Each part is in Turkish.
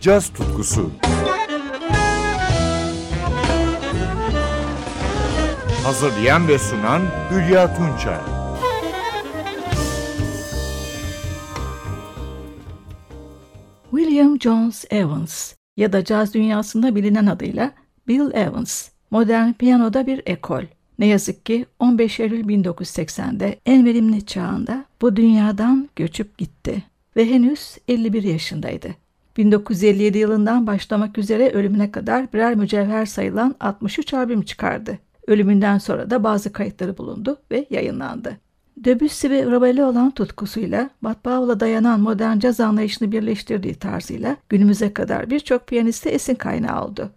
caz tutkusu. Hazırlayan ve sunan Hülya Tunçay. William Jones Evans ya da caz dünyasında bilinen adıyla Bill Evans, modern piyanoda bir ekol. Ne yazık ki 15 Eylül 1980'de en verimli çağında bu dünyadan göçüp gitti ve henüz 51 yaşındaydı. 1957 yılından başlamak üzere ölümüne kadar birer mücevher sayılan 63 albüm çıkardı. Ölümünden sonra da bazı kayıtları bulundu ve yayınlandı. Debussy ve Ravel'e olan tutkusuyla Batbau'la dayanan modern caz anlayışını birleştirdiği tarzıyla günümüze kadar birçok piyaniste esin kaynağı oldu.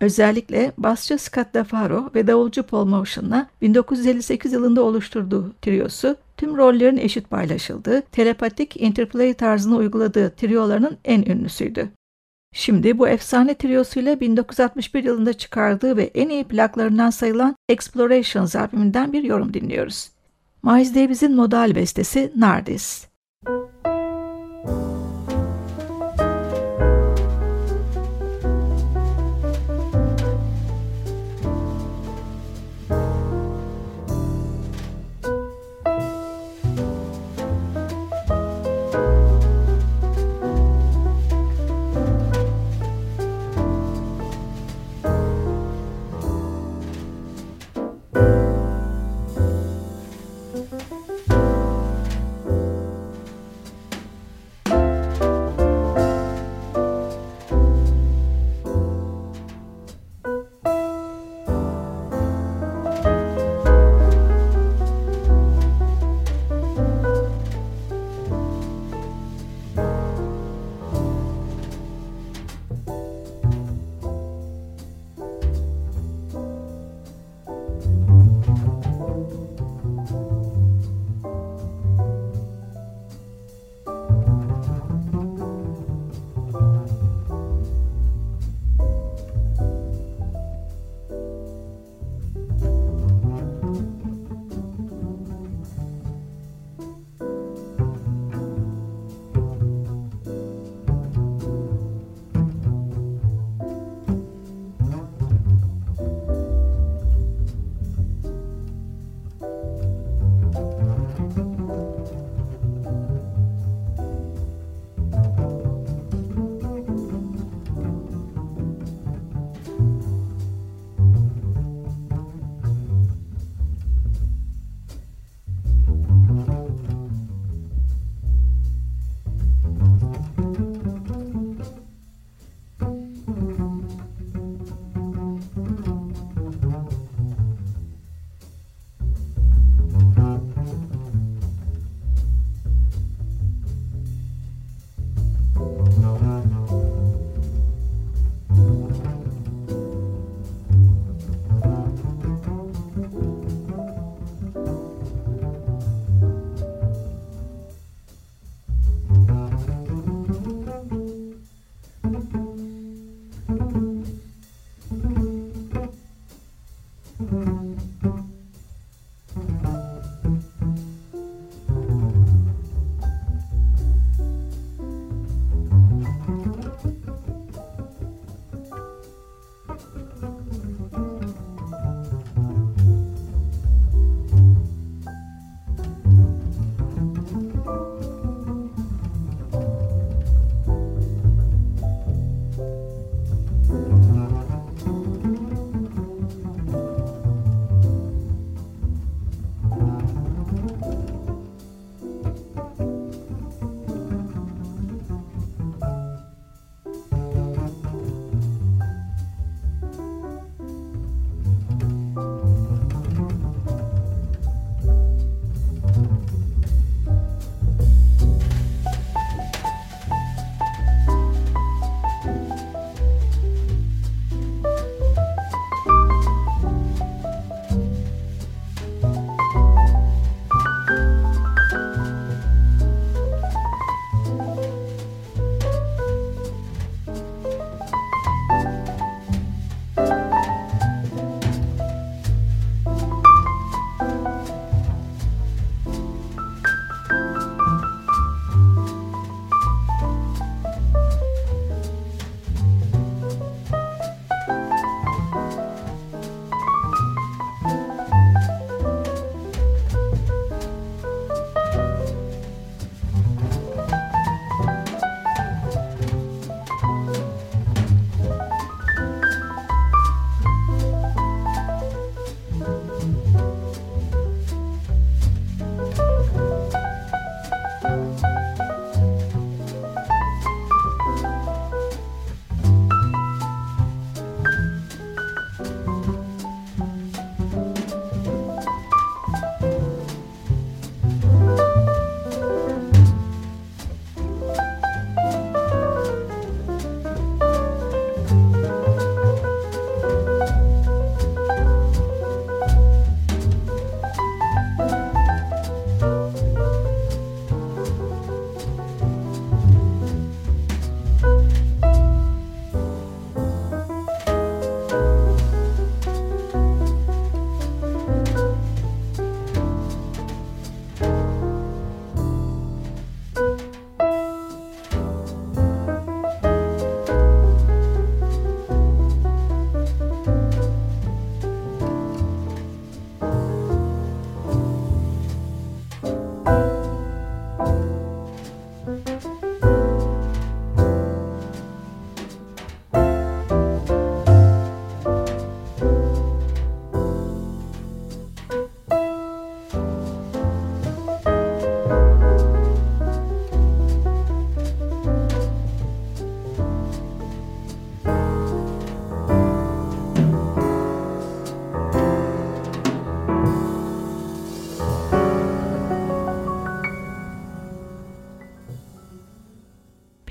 Özellikle basçı Scott DeFaro ve davulcu Paul Motion'la 1958 yılında oluşturduğu triosu tüm rollerin eşit paylaşıldığı, telepatik interplay tarzını uyguladığı triolarının en ünlüsüydü. Şimdi bu efsane triosuyla 1961 yılında çıkardığı ve en iyi plaklarından sayılan Explorations albümünden bir yorum dinliyoruz. Miles Davis'in modal bestesi Nardis.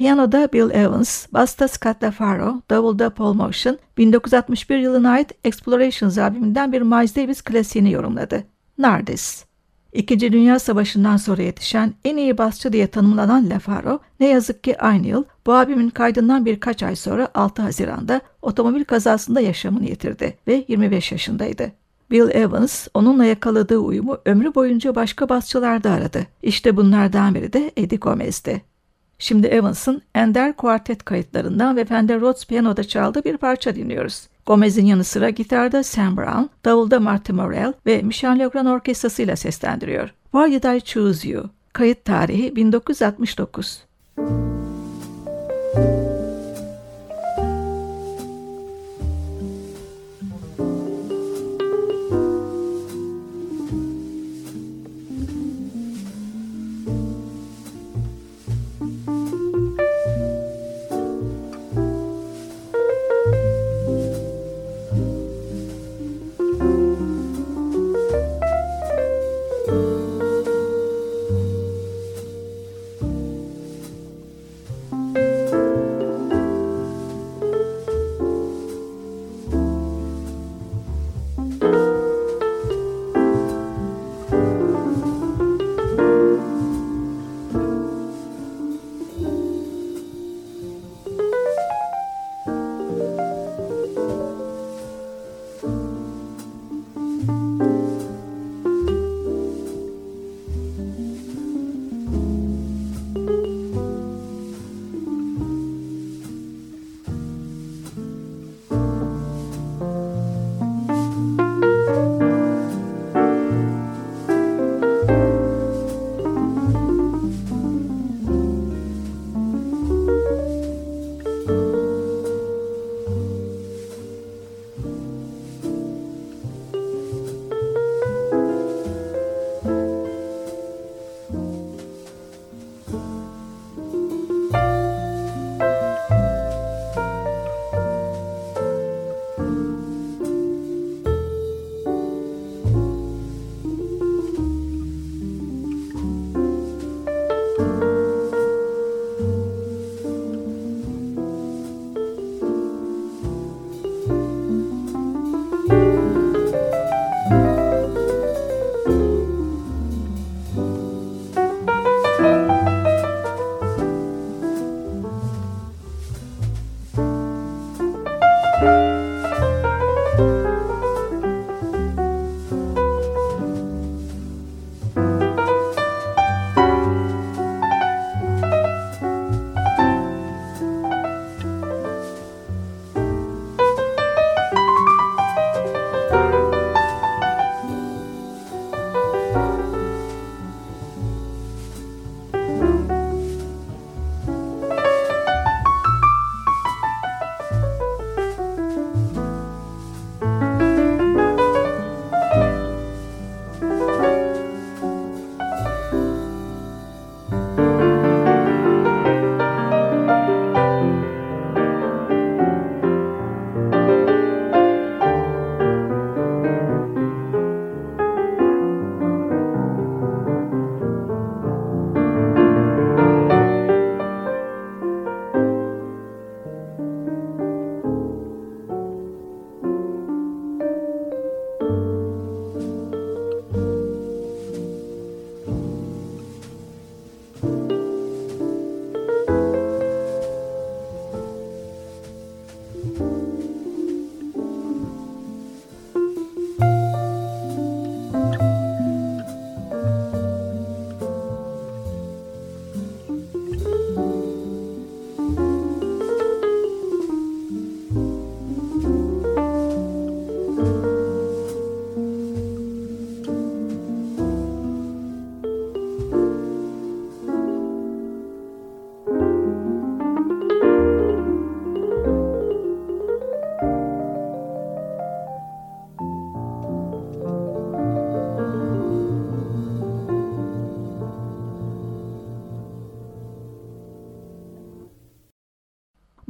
Piyanoda Bill Evans, basta Scott DeFaro, davulda Paul Motion, 1961 yılına ait Explorations albümünden bir Miles Davis klasiğini yorumladı. Nardis. İkinci Dünya Savaşı'ndan sonra yetişen en iyi basçı diye tanımlanan LaFaro, ne yazık ki aynı yıl bu albümün kaydından birkaç ay sonra 6 Haziran'da otomobil kazasında yaşamını yitirdi ve 25 yaşındaydı. Bill Evans onunla yakaladığı uyumu ömrü boyunca başka basçılarda aradı. İşte bunlardan biri de Eddie Gomez'di. Şimdi Evans'ın Ender kuartet kayıtlarından ve Fender Rhodes piyanoda çaldığı bir parça dinliyoruz. Gomez'in yanı sıra gitarda Sam Brown, davulda Marty Morell ve Michel Legrand orkestrasıyla seslendiriyor. Why Did I Choose You? Kayıt tarihi 1969.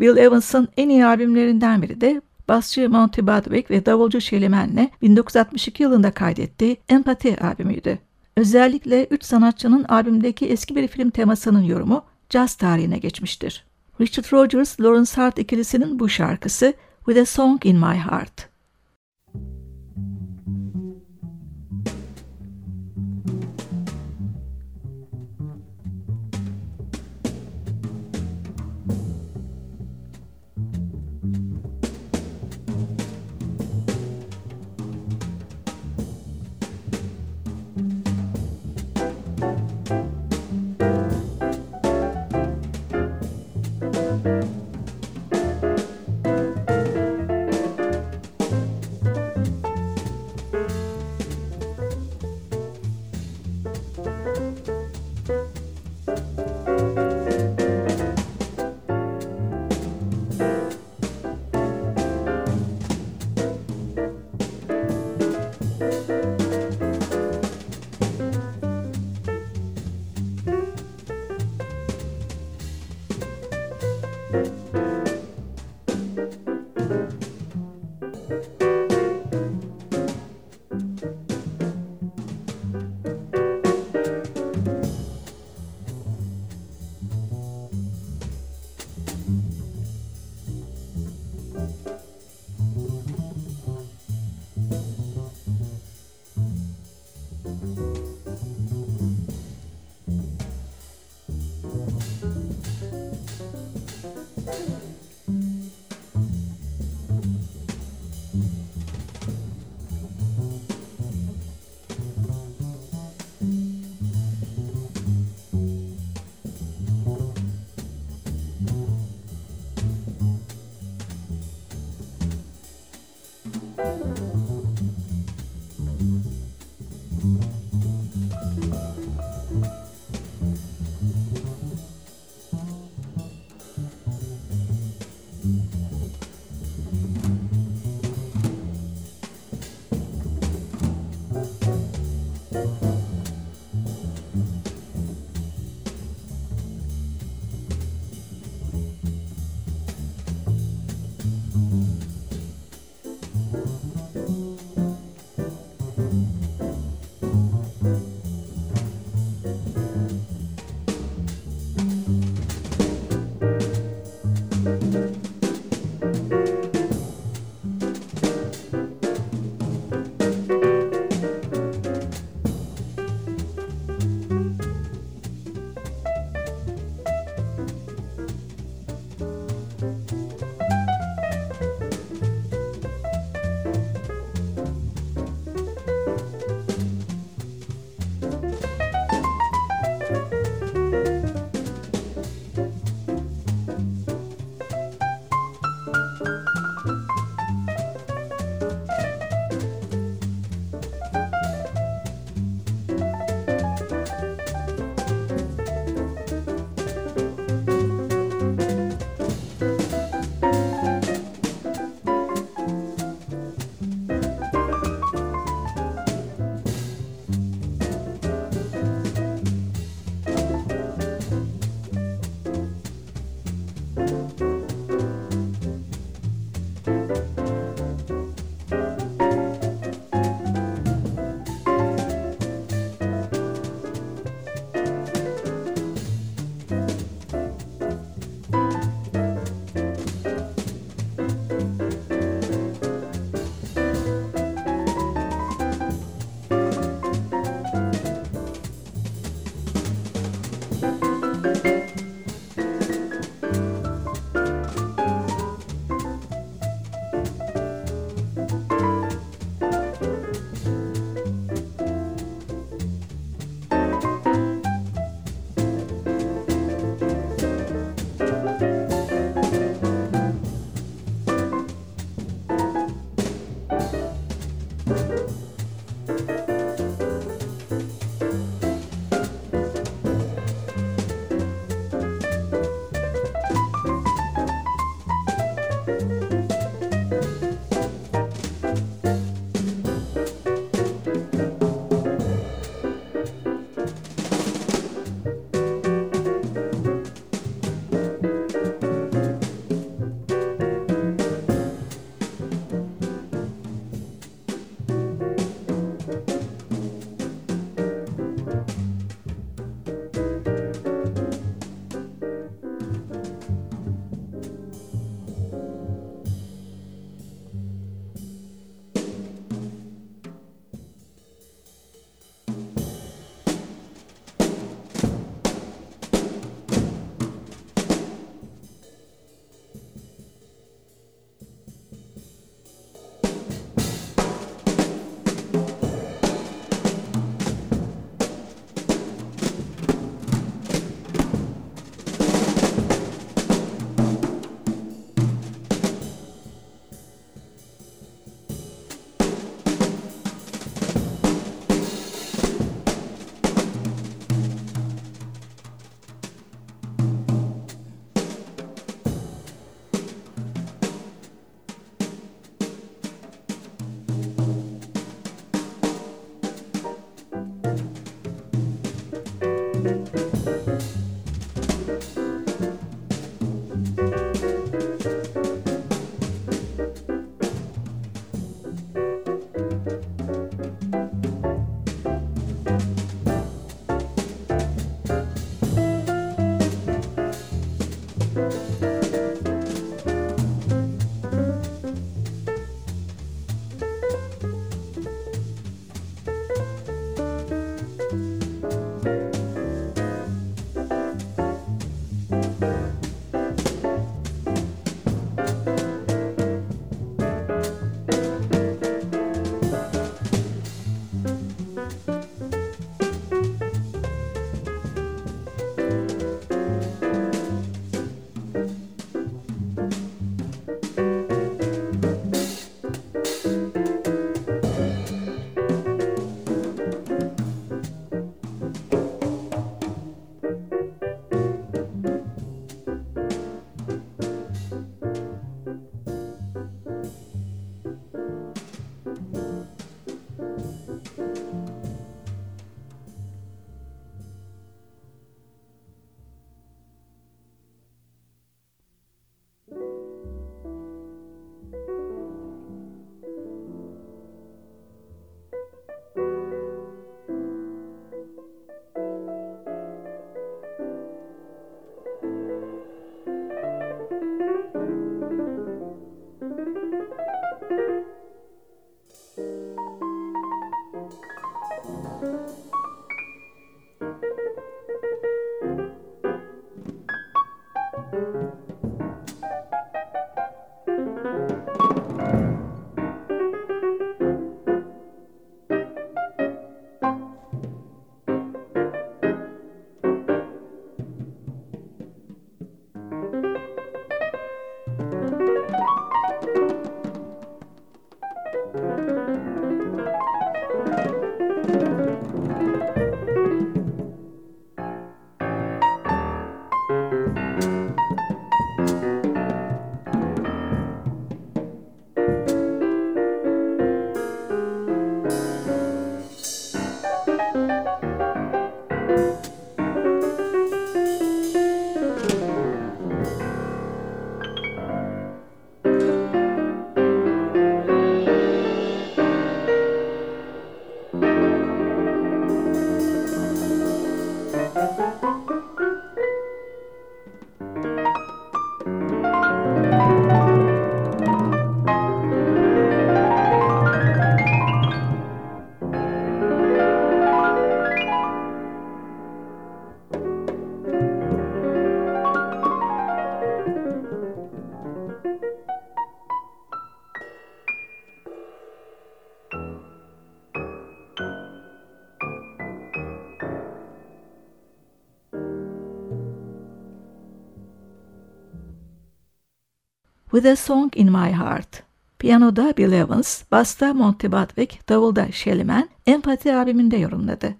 Bill Evans'ın en iyi albümlerinden biri de basçı Monty Budwig ve davulcu Shelly Man'le 1962 yılında kaydettiği Empathy albümüydü. Özellikle üç sanatçının albümdeki eski bir film temasının yorumu caz tarihine geçmiştir. Richard Rogers, Lawrence Hart ikilisinin bu şarkısı With a Song in My Heart. With a Song in My Heart. Piyanoda Bill Evans, basta Monty Budwig, davulda Shellyman, Empati albümünde yorumladı.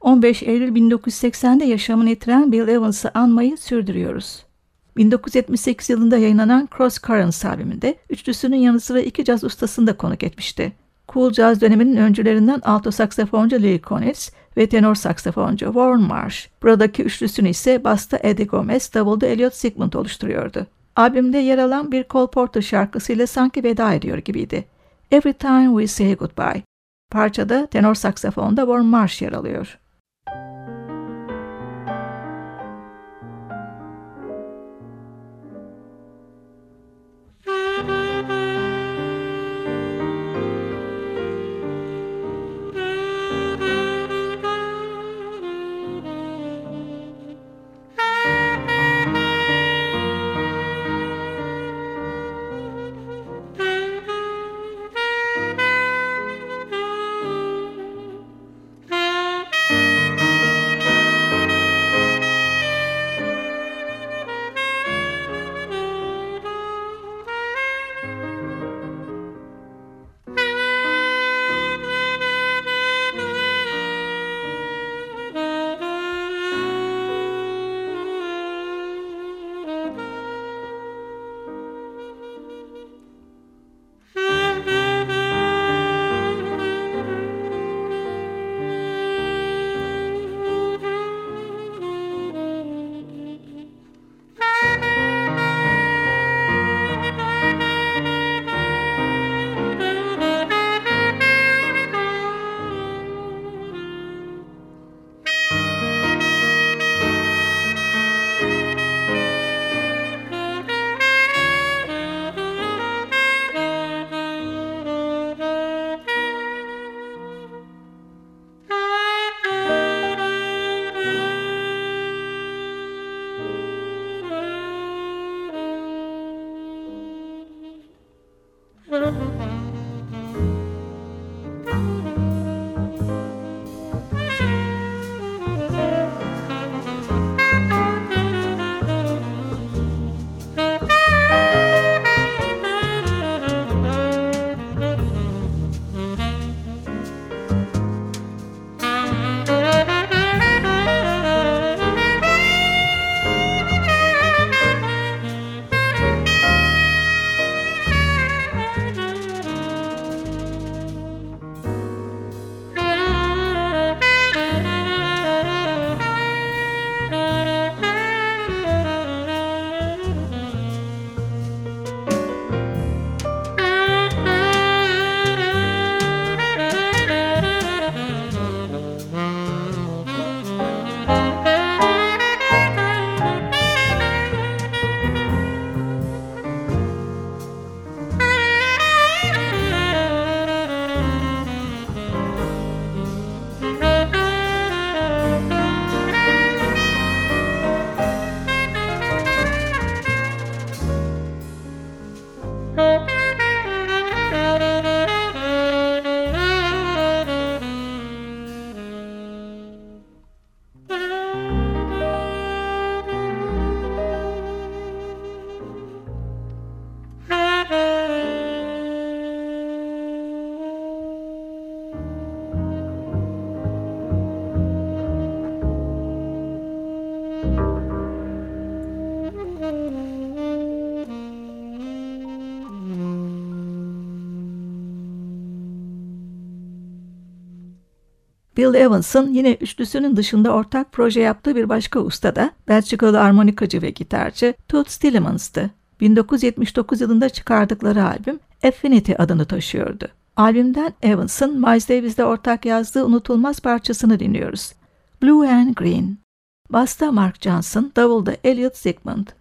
15 Eylül 1980'de yaşamını yitiren Bill Evans'ı anmayı sürdürüyoruz. 1978 yılında yayınlanan Cross Currents albümünde üçlüsünün yanı sıra iki caz ustasını da konuk etmişti. Cool Jazz döneminin öncülerinden alto saksafoncu Lee Konitz ve tenor saksafoncu Warren Marsh. Buradaki üçlüsünü ise basta Eddie Gomez, davulda Elliot Sigmund oluşturuyordu. Albümde yer alan bir Cole Porter şarkısıyla sanki veda ediyor gibiydi. Every Time We Say Goodbye. Parçada tenor saksafonda Warren Marsh yer alıyor. Bill Evans'ın yine üçlüsünün dışında ortak proje yaptığı bir başka usta da Belçikalı armonikacı ve gitarcı Toots Tillemans'tı. 1979 yılında çıkardıkları albüm Affinity adını taşıyordu. Albümden Evans'ın Miles Davis'le ortak yazdığı unutulmaz parçasını dinliyoruz. Blue and Green. Basta Mark Johnson, davulda Elliot Zygmunt.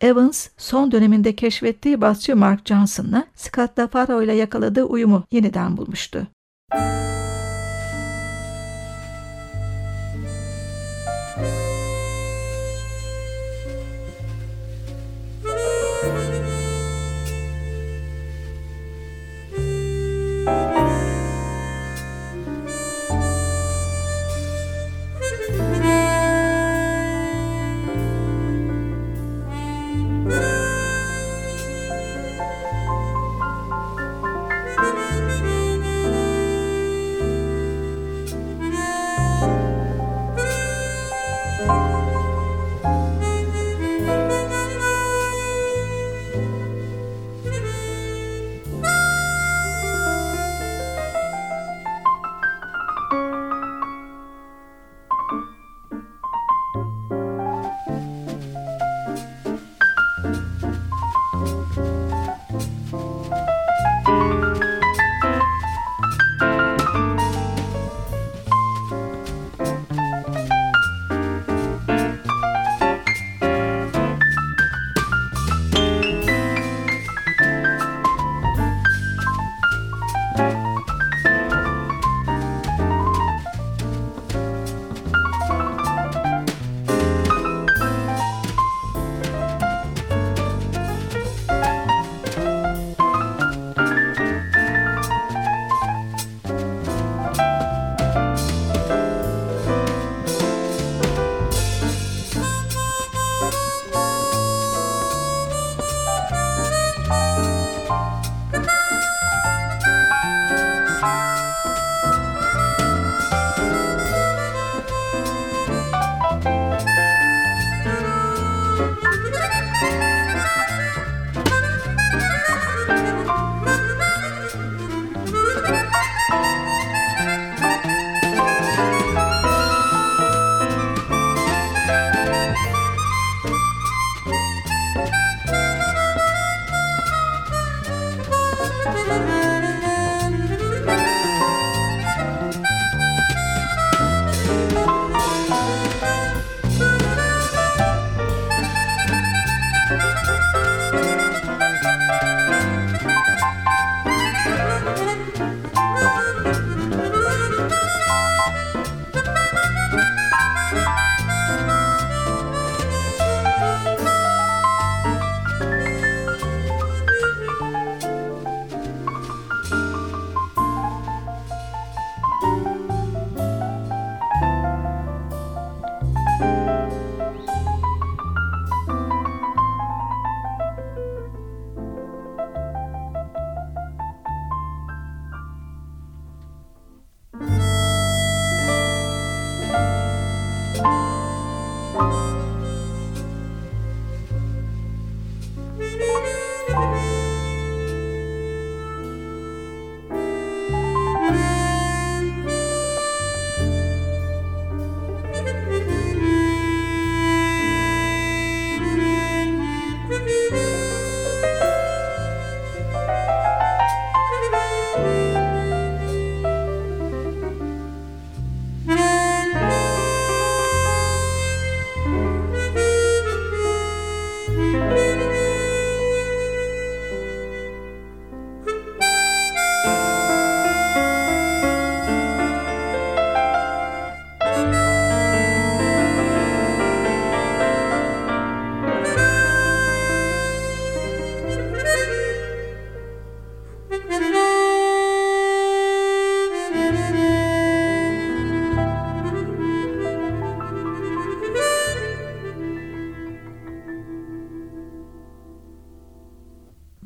Evans, son döneminde keşfettiği basçı Mark Johnson'la Scott LaFaro ile yakaladığı uyumu yeniden bulmuştu.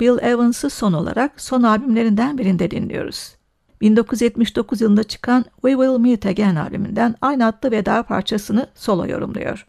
Bill Evans'ı son olarak son albümlerinden birinde dinliyoruz. 1979 yılında çıkan We Will Meet Again albümünden aynı adlı veda parçasını solo yorumluyor.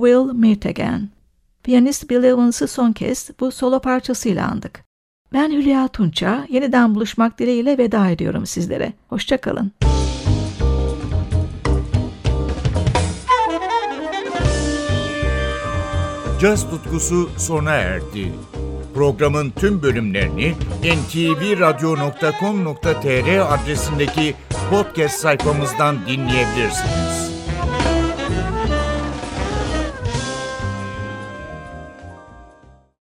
Will Meet Again. Piyanist Bill Evans'ı son kez bu solo parçasıyla andık. Ben Hülya Tunça, yeniden buluşmak dileğiyle veda ediyorum sizlere. Hoşçakalın. Caz tutkusu sona erdi. Programın tüm bölümlerini ntvradio.com.tr adresindeki podcast sayfamızdan dinleyebilirsiniz.